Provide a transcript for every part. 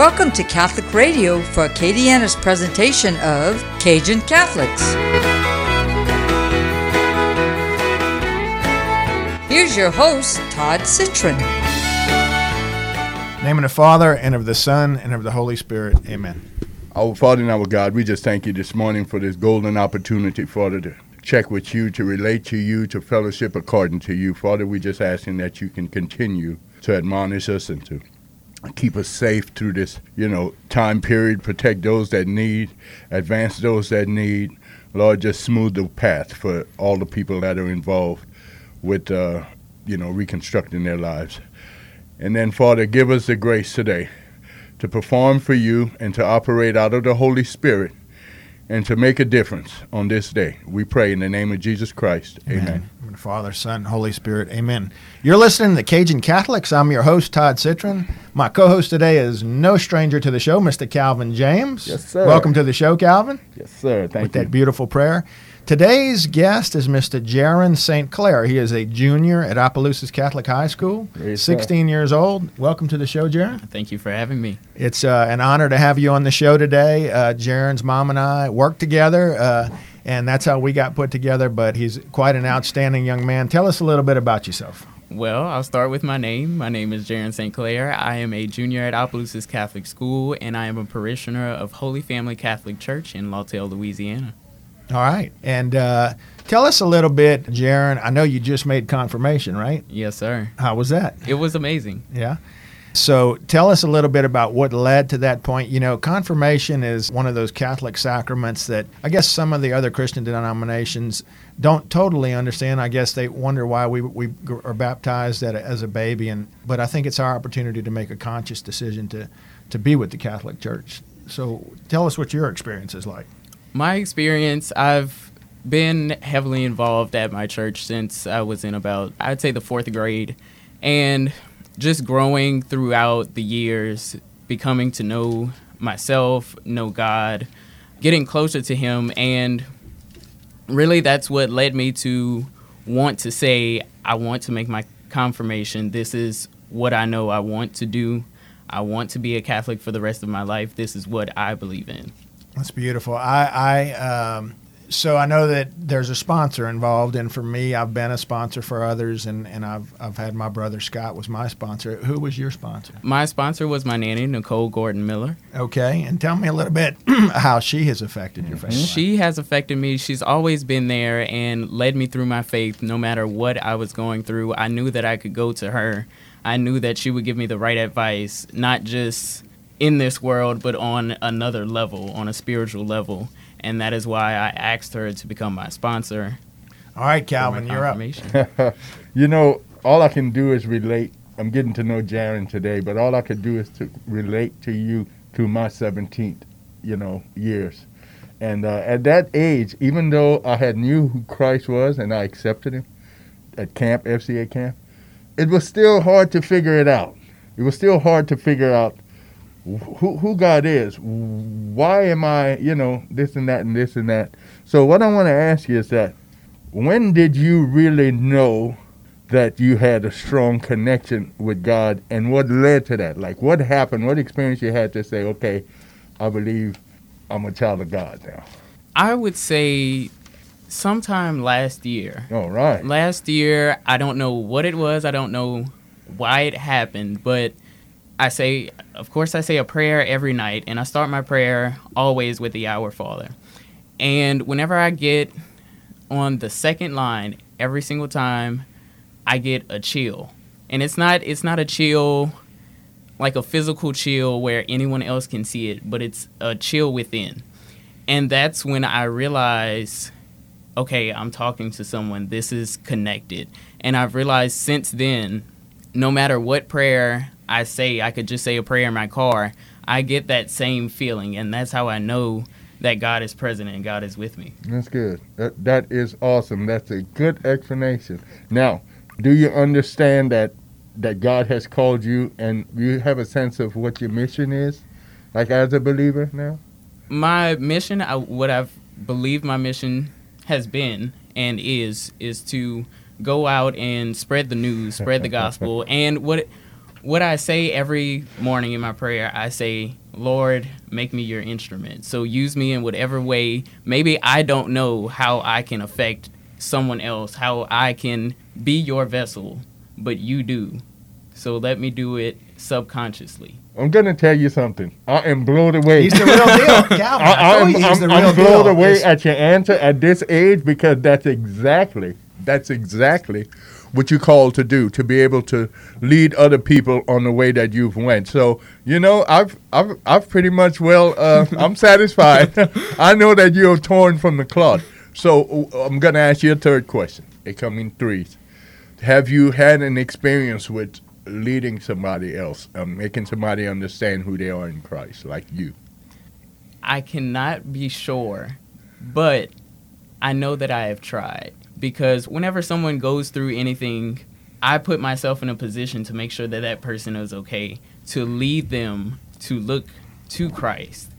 Welcome to Catholic Radio for Acadiana's presentation of Cajun Catholics. Here's your host, Todd Citron. name of the Father, and of the Son, and of the Holy Spirit. Amen. Our Father and our God, we just thank you this morning for this golden opportunity, Father, to check with you, to relate to you, to fellowship according to you. Father, we just asking that you can continue to admonish us and to keep us safe through this, you know, time period, protect those that need, advance those that need. Lord, just smooth the path for all the people that are involved with, uh, you know, reconstructing their lives. And then, Father, give us the grace today to perform for you and to operate out of the Holy Spirit and to make a difference on this day. We pray in the name of Jesus Christ. Amen. Amen. Father, Son, Holy Spirit. Amen. You're listening to Cajun Catholics. I'm your host, Todd Citron. My co host today is no stranger to the show, Mr. Calvin James. Yes, sir. Welcome to the show, Calvin. Yes, sir. Thank with you. that beautiful prayer. Today's guest is Mr. Jaron St. Clair. He is a junior at Opelousas Catholic High School, Yes, sir. 16 years old. Welcome to the show, Jaron. Thank you for having me. It's uh, an honor to have you on the show today. Uh, Jaron's mom and I work together, uh, and that's how we got put together. But he's quite an outstanding young man. Tell us a little bit about yourself. Well, I'll start with my name. My name is Jaron St. Clair. I am a junior at Opelousas Catholic School, and I am a parishioner of Holy Family Catholic Church in Lawtell, Louisiana. All right, and uh, tell us a little bit, Jaron. I know you just made confirmation, right? Yes, sir. How was that? It was amazing. Yeah. So tell us a little bit about what led to that point. You know, confirmation is one of those Catholic sacraments that I guess some of the other Christian denominations don't totally understand. I guess they wonder why we, we are baptized a, as a baby, and but I think it's our opportunity to make a conscious decision to to be with the Catholic Church. So tell us what your experience is like. My experience, I've been heavily involved at my church since I was in about, I'd say, the fourth grade. And just growing throughout the years, becoming to know myself, know God, getting closer to Him. And really, that's what led me to want to say, I want to make my confirmation. This is what I know I want to do. I want to be a Catholic for the rest of my life. This is what I believe in. That's beautiful. I, I um, so I know that there's a sponsor involved, and for me, I've been a sponsor for others, and, and I've I've had my brother Scott was my sponsor. Who was your sponsor? My sponsor was my nanny, Nicole Gordon Miller. Okay, and tell me a little bit how she has affected your faith. She has affected me. She's always been there and led me through my faith no matter what I was going through. I knew that I could go to her. I knew that she would give me the right advice, not just in this world, but on another level, on a spiritual level. And that is why I asked her to become my sponsor. All right, Calvin, you're up. confirmation. You know, all I can do is relate. I'm getting to know Jaron today, but all I can do is to relate to you to my 17th, you know, years. And uh, at that age, even though I had knew who Christ was and I accepted him at camp, FCA camp, it was still hard to figure it out. It was still hard to figure out who, who God is. Why am I, you know, this and that and this and that. So what I want to ask you is that when did you really know that you had a strong connection with God and what led to that? Like what happened? What experience you had to say, okay, I believe I'm a child of God now. I would say sometime last year. All right. Last year, I don't know what it was. I don't know why it happened, but I say, of course, I say a prayer every night, and I start my prayer always with the Our Father. And whenever I get on the second line, every single time, I get a chill, and it's not it's not a chill like a physical chill where anyone else can see it, but it's a chill within. And that's when I realize, okay, I'm talking to someone. This is connected. And I've realized since then, no matter what prayer I say, I could just say a prayer in my car, I get that same feeling. And that's how I know that God is present and God is with me. That's good. That, that is awesome. That's a good explanation. Now, do you understand that that God has called you and you have a sense of what your mission is? Like as a believer now? my mission, I, what I've believed my mission has been and is, is to go out and spread the news, spread the gospel, and what what I say every morning in my prayer, I say, Lord, make me your instrument. So use me in whatever way. Maybe I don't know how I can affect someone else, how I can be your vessel, but you do. So let me do it subconsciously. I'm gonna tell you something. I am blown away. He's the real deal, Calvin. I, I, told am I'm, I'm blown deal. away It's- at your answer at this age because that's exactly that's exactly what you called to do to be able to lead other people on the way that you've went. So you know, I've I've I've pretty much well uh, I'm satisfied. I know that you're torn from the cloth. So uh, I'm gonna ask you a third question. It come in threes. Have you had an experience with leading somebody else, um, making somebody understand who they are in Christ, like you? I cannot be sure, but I know that I have tried because whenever someone goes through anything, I put myself in a position to make sure that that person is okay, to lead them to look to Christ.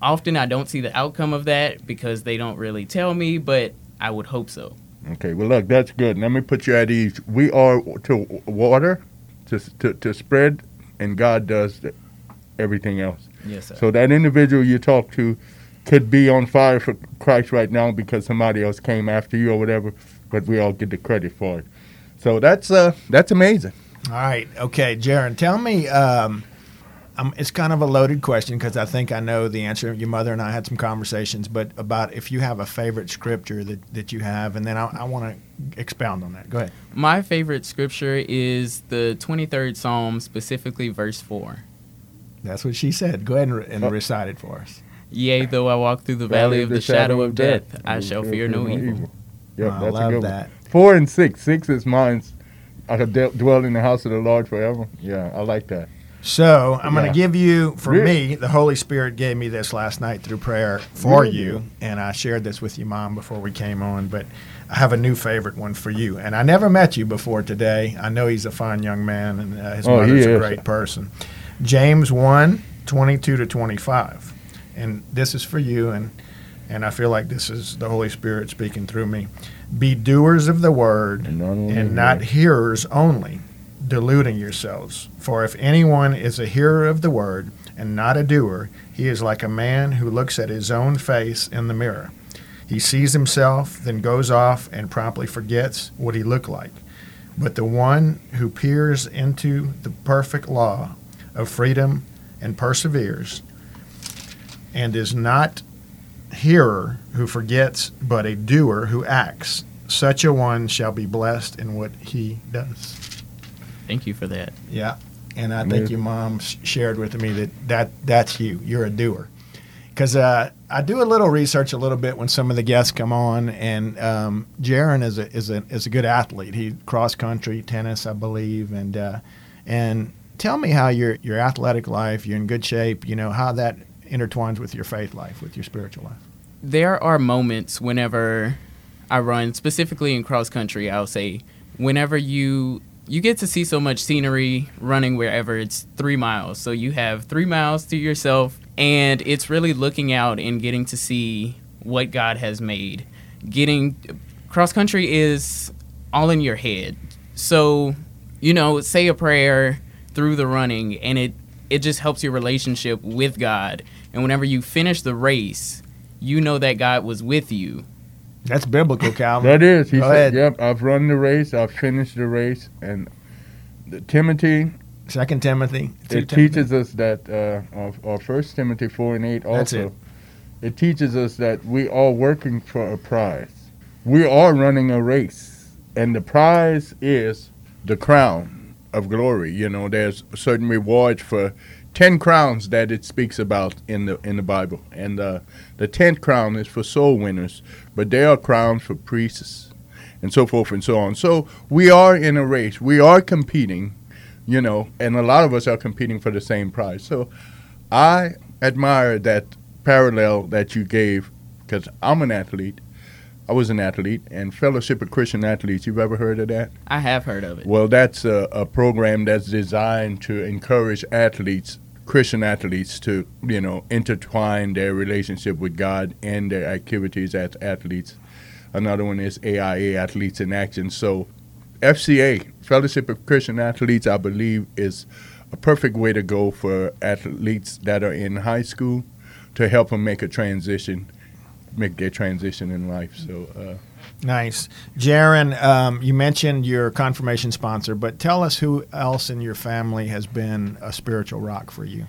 Often I don't see the outcome of that because they don't really tell me, but I would hope so. Okay, well, look, that's good. Let me put you at ease. We are to water, to, to, to spread, and God does everything else. Yes, sir. So that individual you talk to could be on fire for Christ right now because somebody else came after you or whatever, but we all get the credit for it. So that's uh that's amazing. All right. Okay, Jaron, tell me. Um, um, it's kind of a loaded question because I think I know the answer. Your mother and I had some conversations, but about if you have a favorite scripture that, that you have, and then I, I want to expound on that. Go ahead. My favorite scripture is the 23rd Psalm, specifically verse 4. That's what she said. Go ahead and, re- and Oh. recite it for us. Yea, though I walk through the valley of the shadow of death, I shall fear no evil. Yep, I that's a love good that. one. Four and six. Six is mine. I could de- dwell in the house of the Lord forever. Yeah, I like that. So I'm going to give you, for Really? me, the Holy Spirit gave me this last night through prayer for Really? you, and I shared this with your mom before we came on. But I have a new favorite one for you, and I never met you before today. I know he's a fine young man, and uh, his Oh, mother's a great person. James 1, 22 to 25, and this is for you, and and I feel like this is the Holy Spirit speaking through me. Be doers of the word And not and not hearers only, deluding yourselves. For if anyone is a hearer of the word and not a doer, he is like a man who looks at his own face in the mirror. He sees himself, then goes off and promptly forgets what he looked like. But the one who peers into the perfect law of freedom and perseveres, and is not hearer who forgets, but a doer who acts, such a one shall be blessed in what he does. Thank you for that. Yeah, and I think Amazing. your mom shared with me that, that that's you. You're a doer. Because uh, I do a little research a little bit when some of the guests come on, and um, Jaron is a is a is a good athlete. He cross country, tennis, I believe, and uh, and tell me how your your athletic life, you're in good shape. You know how that intertwines with your faith life, with your spiritual life. There are moments whenever I run, specifically in cross country, I'll say, whenever you you get to see so much scenery running wherever it's three miles. So you have three miles to yourself, and it's really looking out and getting to see what God has made. Getting cross country is all in your head. So, you know, say a prayer through the running, and it it just helps your relationship with God. And whenever you finish the race, you know that God was with you. That's biblical, Calvin. That is. He Go said, ahead. "Yep, I've run the race. I've finished the race." And the, Timothy, Second Timothy. it Timothy. teaches us that, uh, or, or First Timothy four and eight That's also. it. It teaches us that we are working for a prize. We are running a race, and the prize is the crown of glory. You know, there's certain rewards for ten crowns that it speaks about in the in the Bible, and uh, the tenth crown is for soul winners, but there are crowns for priests, and so forth and so on. So we are in a race. We are competing, you know, and a lot of us are competing for the same prize. So I admire that parallel that you gave because I'm an athlete. I was an athlete and Fellowship of Christian Athletes. You've ever heard of that? I have heard of it. Well, that's a, a program that's designed to encourage athletes, Christian athletes, to you know intertwine their relationship with God and their activities as athletes. Another one is AIA Athletes in Action. So, FCA, Fellowship of Christian Athletes, I believe, is a perfect way to go for athletes that are in high school to help them make a transition, make their transition in life. So, uh, Nice. Jaron, um, you mentioned your confirmation sponsor, but tell us who else in your family has been a spiritual rock for you.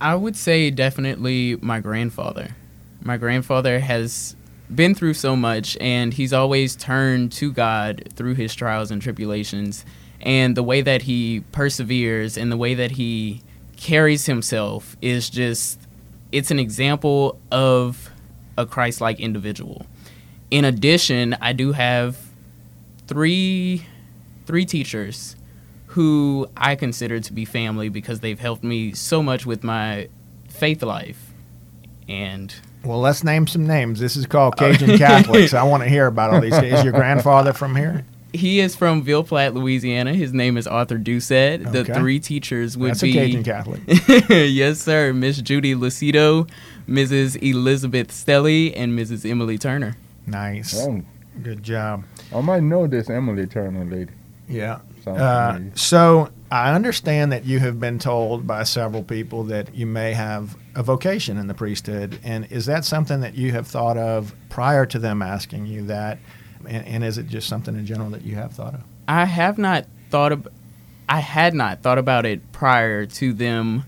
I would say definitely my grandfather. My grandfather has been through so much, and he's always turned to God through his trials and tribulations. And the way that he perseveres and the way that he carries himself is just, it's an example of a Christ like individual. In addition, I do have three three teachers who I consider to be family because they've helped me so much with my faith life. And Well, let's name some names. This is called oh. Cajun Catholics. I want to hear about all these. Is your grandfather from here? he is from Ville Platte, Louisiana. His name is Arthur Doucette. The three teachers would That's be a Cajun Catholic. yes, sir. Miss Judy Lucido, Mrs. Elizabeth Stelly, and Mrs. Emily Turner. Nice. oh, Good job. I might know this Emily Turner lady. Yeah. Uh, so I understand that you have been told by several people that you may have a vocation in the priesthood, and is that something that you have thought of prior to them asking you that, and, and is it just something in general that you have thought of? I have not thought of, I had not thought about it prior to them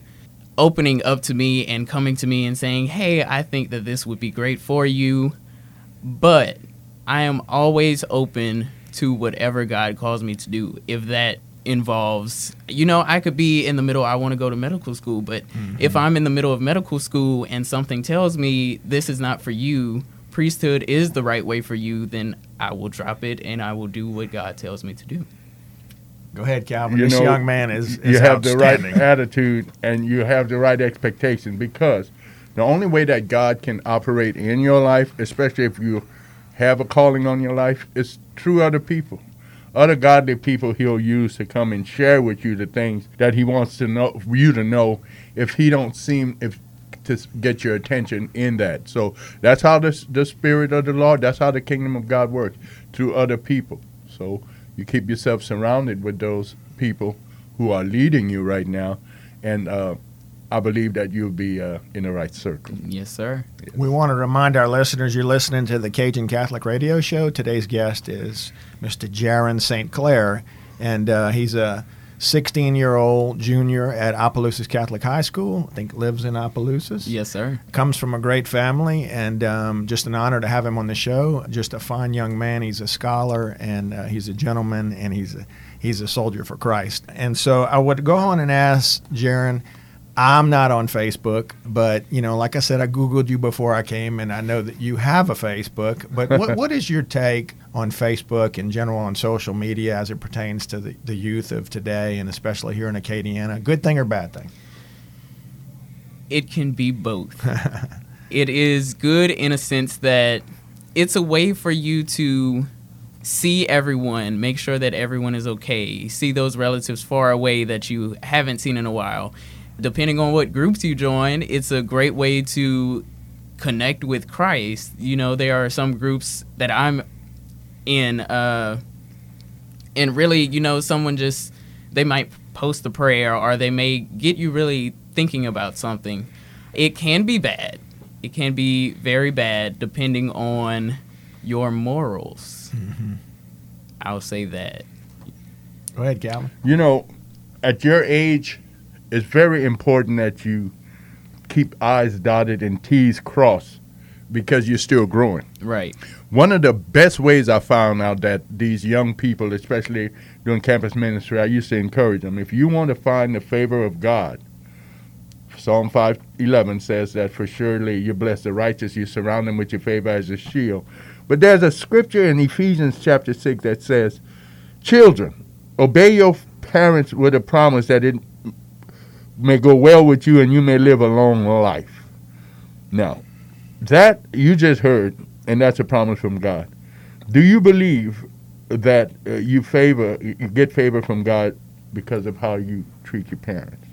opening up to me and coming to me and saying, "Hey, I think that this would be great for you." But I am always open to whatever God calls me to do. If that involves, you know, I could be in the middle, I want to go to medical school, but mm-hmm. if I'm in the middle of medical school and something tells me this is not for you, priesthood is the right way for you, then I will drop it and I will do what God tells me to do. Go ahead, Calvin. You this know, young man is, is you have the right attitude and you have the right expectation because the only way that God can operate in your life, especially if you have a calling on your life, is through other people. Other godly people he'll use to come and share with you the things that he wants to know you to know if he don't seem if to get your attention in that. So that's how the, the spirit of the Lord, that's how the kingdom of God works through other people. So you keep yourself surrounded with those people who are leading you right now, and uh, I believe that you'll be uh, in the right circle. Yes, sir. We want to remind our listeners you're listening to the Cajun Catholic Radio Show. Today's guest is Mr. Jaron St. Clair, and uh, he's a 16 year old junior at Opelousas Catholic High School. I think lives in Opelousas. Yes, sir. Comes from a great family, and um, just an honor to have him on the show. Just a fine young man. He's a scholar, and uh, he's a gentleman, and he's a, he's a soldier for Christ. And so I would go on and ask Jaron. I'm not on Facebook, but you know, like I said, I googled you before I came, and I know that you have a Facebook. But what what is your take on Facebook in general on social media as it pertains to the, the youth of today, and especially here in Acadiana? Good thing or bad thing? It can be both. it is good in a sense that it's a way for you to see everyone, make sure that everyone is okay, see those relatives far away that you haven't seen in a while. Depending on what groups you join, it's a great way to connect with Christ. You know, there are some groups that I'm in, uh, and really, you know, someone just they might post a prayer or they may get you really thinking about something. It can be bad. It can be very bad depending on your morals. I'll say that. Go ahead, Calvin. You know, at your age, it's very important that you keep I's dotted and T's crossed because you're still growing. Right. One of the best ways I found out that these young people, especially doing campus ministry, I used to encourage them. If you want to find the favor of God, Psalm 5:11 says that for surely you bless the righteous, you surround them with your favor as a shield. But there's a scripture in Ephesians chapter 6 that says, "Children, obey your parents with a promise that it may go well with you and you may live a long life." Now, that you just heard, and that's a promise from God. Do you believe that uh, you favor, you get favor from God because of how you treat your parents?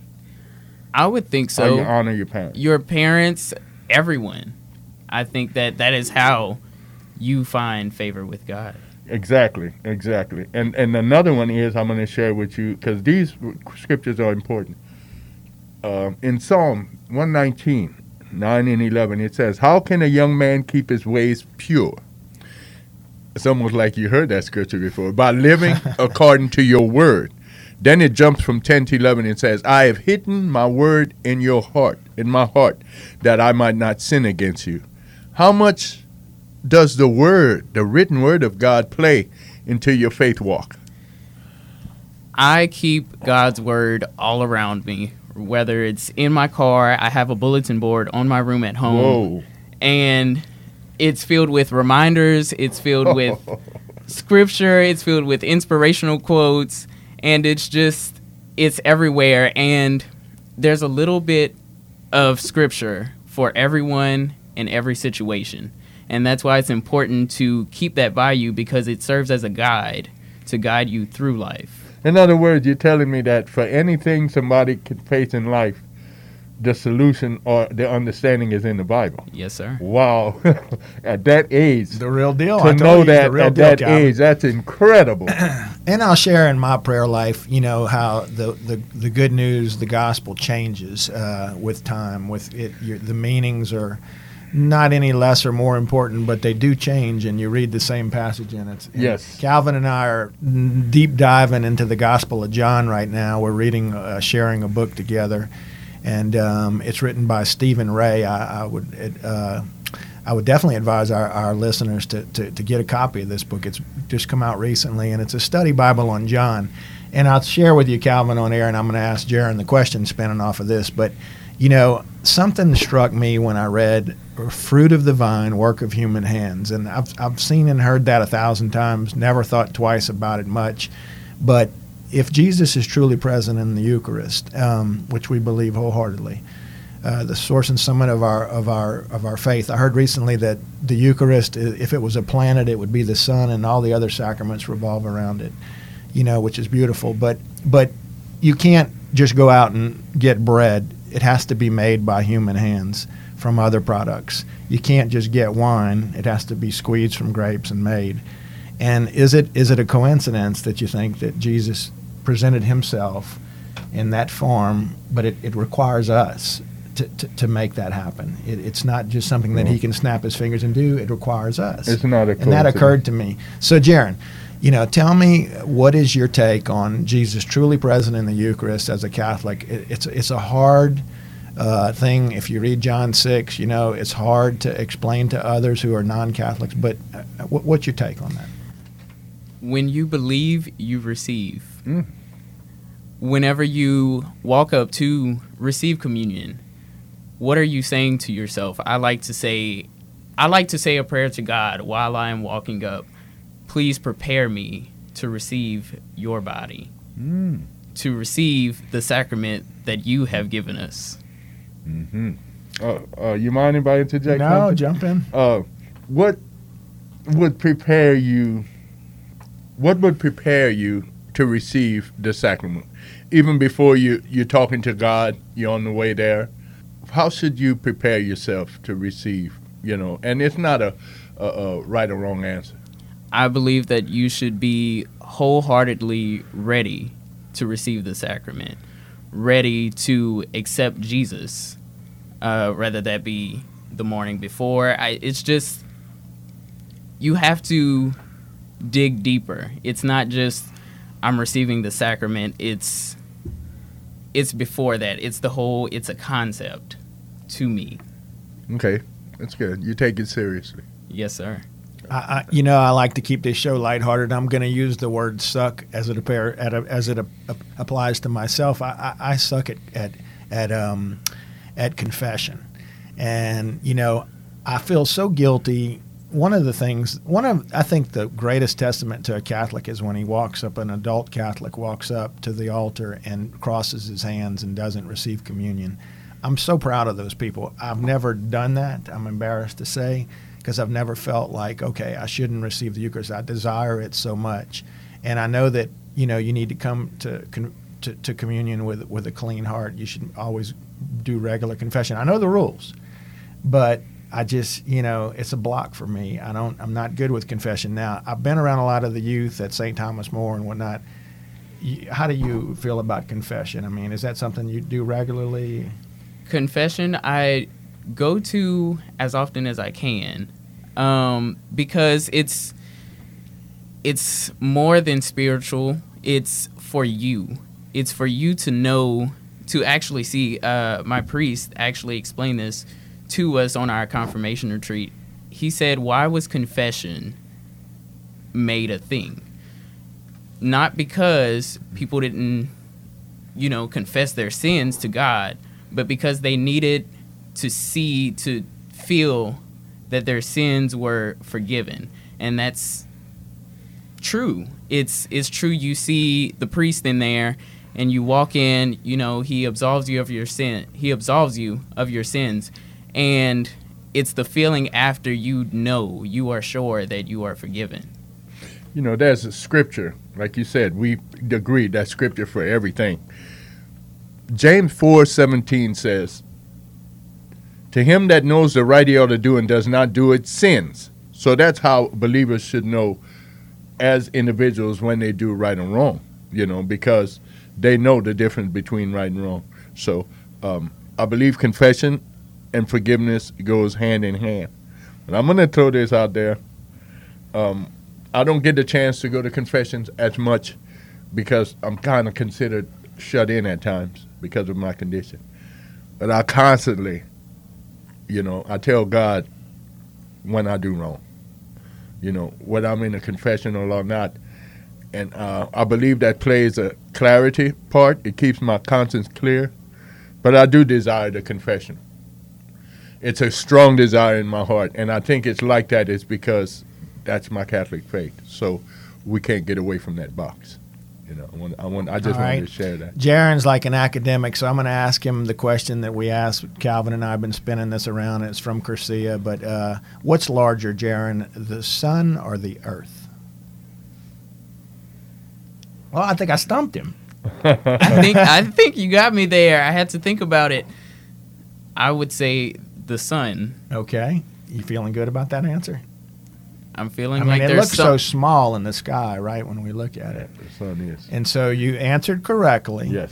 I would think how you so. honor your parents? Your parents, everyone. I think that that is how you find favor with God. Exactly, exactly. And and another one is I'm going to share with you because these scriptures are important. Uh, in Psalm 119, 9 and 11, it says, How can a young man keep his ways pure? It's almost like you heard that scripture before. By living according to your word. Then it jumps from 10 to 11 and says, I have hidden my word in your heart, in my heart, that I might not sin against you. How much does the word, the written word of God, play into your faith walk? I keep God's word all around me, whether it's in my car, I have a bulletin board on my room at home, Whoa. and it's filled with reminders, it's filled with scripture, it's filled with inspirational quotes, and it's just it's everywhere and there's a little bit of scripture for everyone in every situation. And that's why it's important to keep that by you because it serves as a guide to guide you through life. In other words, you're telling me that for anything somebody can face in life, the solution or the understanding is in the Bible. Yes, sir. Wow. at that age, The real deal. To told know you, the that real at deal, that Calvin. age, that's incredible. And I'll share in my prayer life, you know, how the, the, the good news, the gospel changes uh, with time. With it, your, the meanings are not any less or more important, but they do change, and you read the same passage in it. And Yes. Calvin and I are deep diving into the Gospel of John right now. We're reading, uh, sharing a book together, and um, it's written by Stephen Ray. I, I would. It, uh, I would definitely advise our, our listeners to, to, to get a copy of this book. It's just come out recently, and it's a study Bible on John. And I'll share with you, Calvin, on air, and I'm going to ask Jaron the question spinning off of this. But, you know, something struck me when I read Fruit of the Vine, Work of Human Hands. And I've, I've seen and heard that a thousand times, never thought twice about it much. But if Jesus is truly present in the Eucharist, um, which we believe wholeheartedly, uh, the source and summit of our of our of our faith. I heard recently that the Eucharist, if it was a planet, it would be the sun, and all the other sacraments revolve around it. You know, which is beautiful. But but you can't just go out and get bread. It has to be made by human hands from other products. You can't just get wine. It has to be squeezed from grapes and made. And is it is it a coincidence that you think that Jesus presented himself in that form, but it, it requires us to, to, to make that happen. It, it's not just something that he mm-hmm. can snap his fingers and do. It requires us. It's not a and that occurred to me. So, Jaron, you know, tell me what is your take on Jesus truly present in the Eucharist as a Catholic? It, it's it's a hard uh, thing. If you read John six, you know, it's hard to explain to others who are non-Catholics. But uh, what, what's your take on that? When you believe, you receive. Mm. Whenever you walk up to receive communion, what are you saying to yourself? I like to say I like to say a prayer to God while I am walking up. Please prepare me to receive your body, Mm. to receive the sacrament that you have given us. Hmm Uh, uh, you mind if I interject? no, something? jump in. uh, what would prepare you what would prepare you to receive the sacrament even before you you're talking to god you're on the way there how should you prepare yourself to receive you know and it's not a, a, a right or wrong answer I believe that you should be wholeheartedly ready to receive the sacrament, ready to accept Jesus, uh, whether that be the morning before. I, it's just, you have to dig deeper. It's not just, I'm receiving the sacrament, it's. It's before that. It's the whole. It's a concept, to me. okay that's good you take it seriously Yes, sir. I, you know, I like to keep this show lighthearted. I'm going to use the word "suck" as it appear, a, as it a, applies to myself. I, I, I suck at at at um, at confession, and you know, I feel so guilty. One of the things, one of I think the greatest testament to a Catholic is when he walks up, an adult Catholic walks up to the altar and crosses his hands and doesn't receive communion. I'm so proud of those people. I've never done that. I'm embarrassed to say because I've never felt like, okay, I shouldn't receive the Eucharist. I desire it so much, and I know that you know you need to come to to, to communion with with a clean heart. You should always do regular confession. I know the rules, but I just, you know, it's a block for me. I don't, I'm not good with confession. Now, I've been around a lot of the youth at St. Thomas More and whatnot. How do you feel about confession? I mean, is that something you do regularly? Confession, I go to as often as I can um, because it's it's more than spiritual. It's for you. It's for you to know to actually see. Uh, my priest actually explained this to us on our confirmation retreat. He said, "Why was confession made a thing? Not because people didn't, you know, confess their sins to God, but because they needed to see to feel that their sins were forgiven. And that's true. It's it's true. You see the priest in there and you walk in you know he absolves you of your sin he absolves you of your sins. And it's the feeling after you know you are sure that you are forgiven. You know, there's a scripture, like you said, we agreed that scripture for everything. James four seventeen says, To him that knows the right he ought to do and does not do it sins. So that's how believers should know as individuals when they do right and wrong, you know, because they know the difference between right and wrong. So um, I believe confession and forgiveness goes hand in hand. But I'm going to throw this out there. Um, I don't get the chance to go to confessions as much because I'm kind of considered shut in at times because of my condition. But I constantly, you know, I tell God when I do wrong, you know, whether I'm in a confessional or not. And uh, I believe that plays a clarity part. It keeps my conscience clear. But I do desire the confession. It's a strong desire in my heart. And I think it's like that is because that's my Catholic faith. So we can't get away from that box. You know, I want, I, want, I just All wanted right. to share that. Jaron's like an academic, so I'm going to ask him the question that we asked. Calvin and I have been spinning this around. It's from Curcia, but uh, what's larger, Jaron, the sun or the earth? Well, I think I stumped him. i think i think you got me there i had to think about it i would say the sun Okay, you feeling good about that answer? I'm feeling I mean, like it looks some, so small in the sky, right, when we look at it. The sun is. And so you answered correctly. Yes.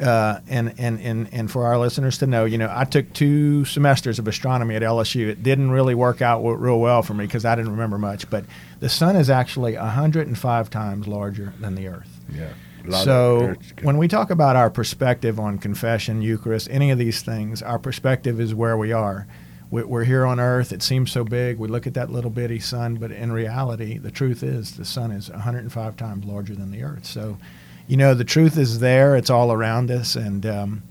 uh, and, and, and, and for our listeners to know, you know, I took two semesters of astronomy at LSU. It didn't really work out w- real well for me because I didn't remember much. But the sun is actually 105 times larger than the Earth. Yeah. A lot of So when we talk about our perspective on confession, Eucharist, any of these things, our perspective is where we are. We- We're here on Earth. It seems so big. We look at that little bitty sun, but in reality, the truth is the sun is 105 times larger than the Earth. So, you know, the truth is there. It's all around us, and um,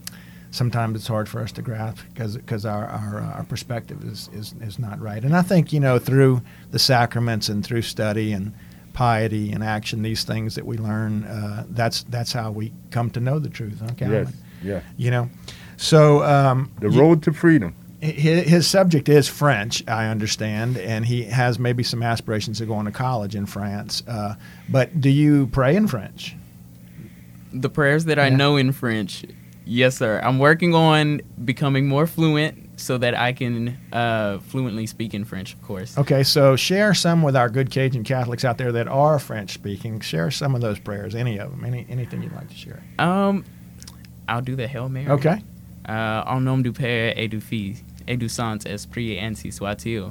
sometimes it's hard for us to grasp because because our our, uh, our perspective is, is is not right. And I think you know through the sacraments and through study and piety and action, these things that we learn, uh, that's that's how we come to know the truth. Huh, Calvin? Yes. Yeah. You know, so um, The you- road to freedom. His, his subject is French, I understand, and he has maybe some aspirations of going to college in France. Uh, but do you pray in French? the prayers that I know in French. Yes, sir. I'm working on becoming more fluent so that I can uh, fluently speak in French, of course. Okay, so share some with our good Cajun Catholics out there that are French speaking. Share some of those prayers, any of them, any anything you'd like to share. Um, I'll do the Hail Mary. Okay. Euh, au nom du Père et du Fils et du Saint-Esprit, ainsi soit-il.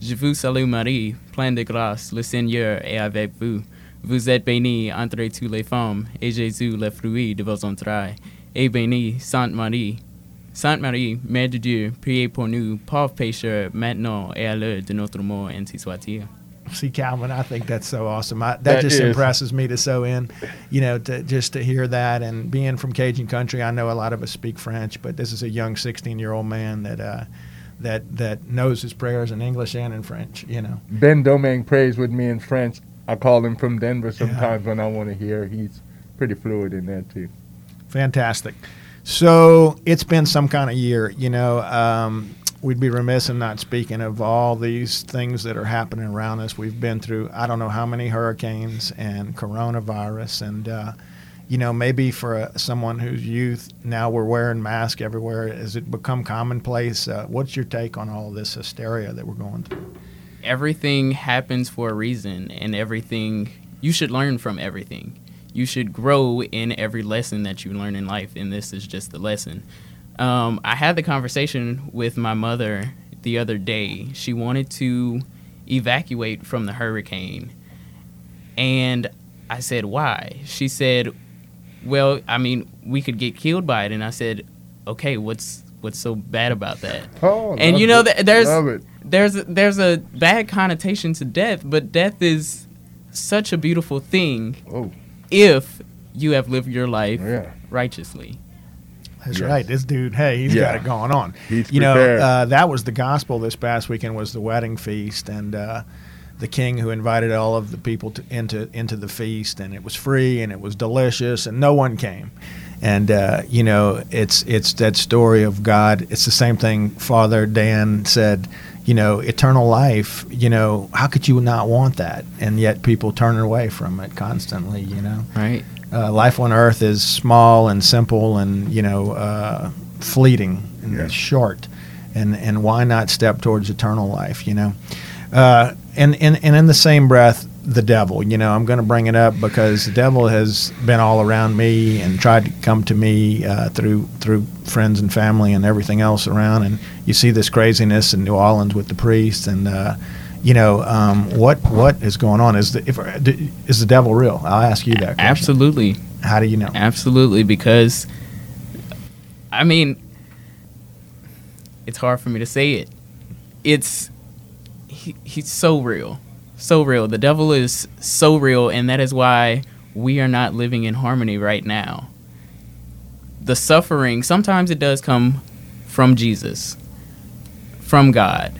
Je vous salue Marie, pleine de grâce, le Seigneur est avec vous. Vous êtes bénie entre toutes les femmes, et Jésus, le fruit de vos entrailles, est béni, Sainte Marie. Sainte Marie, Mère de Dieu, priez pour nous, pauvres pécheurs, maintenant et à l'heure de notre mort, ainsi soit-il. See, Calvin, I think that's so awesome. I, that, That just is. impresses me to so in, you know, to just to hear that and being from Cajun country. I know a lot of us speak French, but this is a young 16 year old man that uh, that that knows his prayers in English and in French. You know, Ben Domingue prays with me in French. I call him from Denver sometimes when I want to hear. He's pretty fluid in that too. fantastic. So it's been some kind of year. You know, um, we'd be remiss in not speaking of all these things that are happening around us. We've been through I don't know how many hurricanes and coronavirus and. Uh, you know, maybe for a, someone whose youth now we're wearing masks everywhere, has it become commonplace? Uh, what's your take on all this hysteria that we're going through? Everything happens for a reason, and everything you should learn from everything. You should grow in every lesson that you learn in life, and this is just the lesson. Um, I had the conversation with my mother the other day. She wanted to evacuate from the hurricane. And I said, why? She said, well, I mean, we could get killed by it. And I said, okay, what's what's so bad about that? Oh, and you know, th- there's there's there's a bad connotation to death, but death is such a beautiful thing Oh, if you have lived your life yeah. righteously. That's Yes. right. This dude, hey, he's Yeah. got it going on. He's you know, uh, that was the gospel this past weekend was the wedding feast, and uh, the king who invited all of the people to, into into the feast, and it was free and it was delicious, and no one came. And uh, you know, it's it's that story of God. It's the same thing Father Dan said. You know, eternal life. You know, how could you not want that? And yet people turn away from it constantly. You know Right. Uh, life on earth is small and simple and you know uh, fleeting and Yeah. short. And and why not step towards eternal life you know? Uh, and, and and in the same breath the devil. You know i'm going to bring it up because the devil has been all around me and tried to come to me uh, through through friends and family and everything else around. And you see this craziness in new orleans with the priests and uh, you know um, what what is going on is the if, is the devil real i'll ask you that question. Absolutely. How do you know? Absolutely, because I mean, it's hard for me to say it. It's he, he's so real, so real. The devil is so real, and that is why we are not living in harmony right now. The suffering sometimes it does come from Jesus, from God,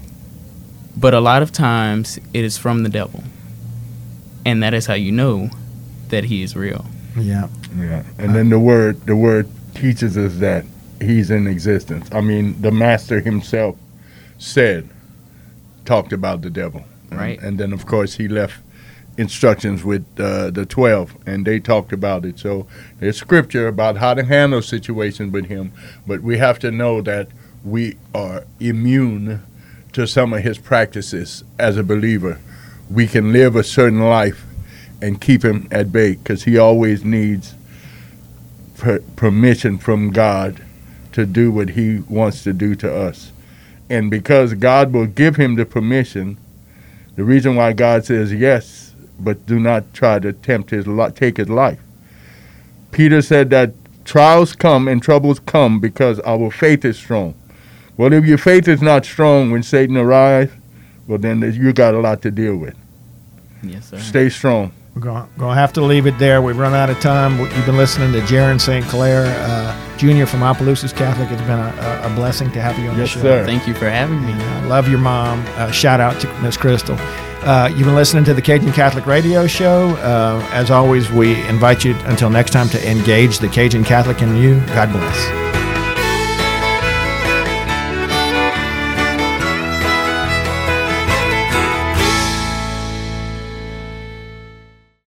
but a lot of times it is from the devil, and that is how you know that he is real. Yeah. Yeah, and then the word the word teaches us that he's in existence. I mean, the master himself said, talked about the devil, And- Right. And, then of course he left instructions with uh, the twelve, and they talked about it. So there's scripture about how to handle situations with him, but we have to know that we are immune to some of his practices as a believer. We can live a certain life and keep him at bay because he always needs per- permission from God to do what he wants to do to us. And because God will give him the permission, the reason why God says yes, but do not try to tempt his li- take his life. Peter said that trials come and troubles come because our faith is strong. Well, if your faith is not strong when Satan arrives, well, then you got a lot to deal with. Yes, sir. Stay strong. We're going to have to leave it there. We've run out of time. You've been listening to Jaron St. Clair, uh, Jr. from Opelousas Catholic. It's been a, a, a blessing to have you on Yes, the show. sir. Thank you for having me. I love your mom. Uh, shout out to Miss Crystal. Uh, you've been listening to the Cajun Catholic Radio Show. Uh, as always, we invite you until next time to engage the Cajun Catholic in you. God bless.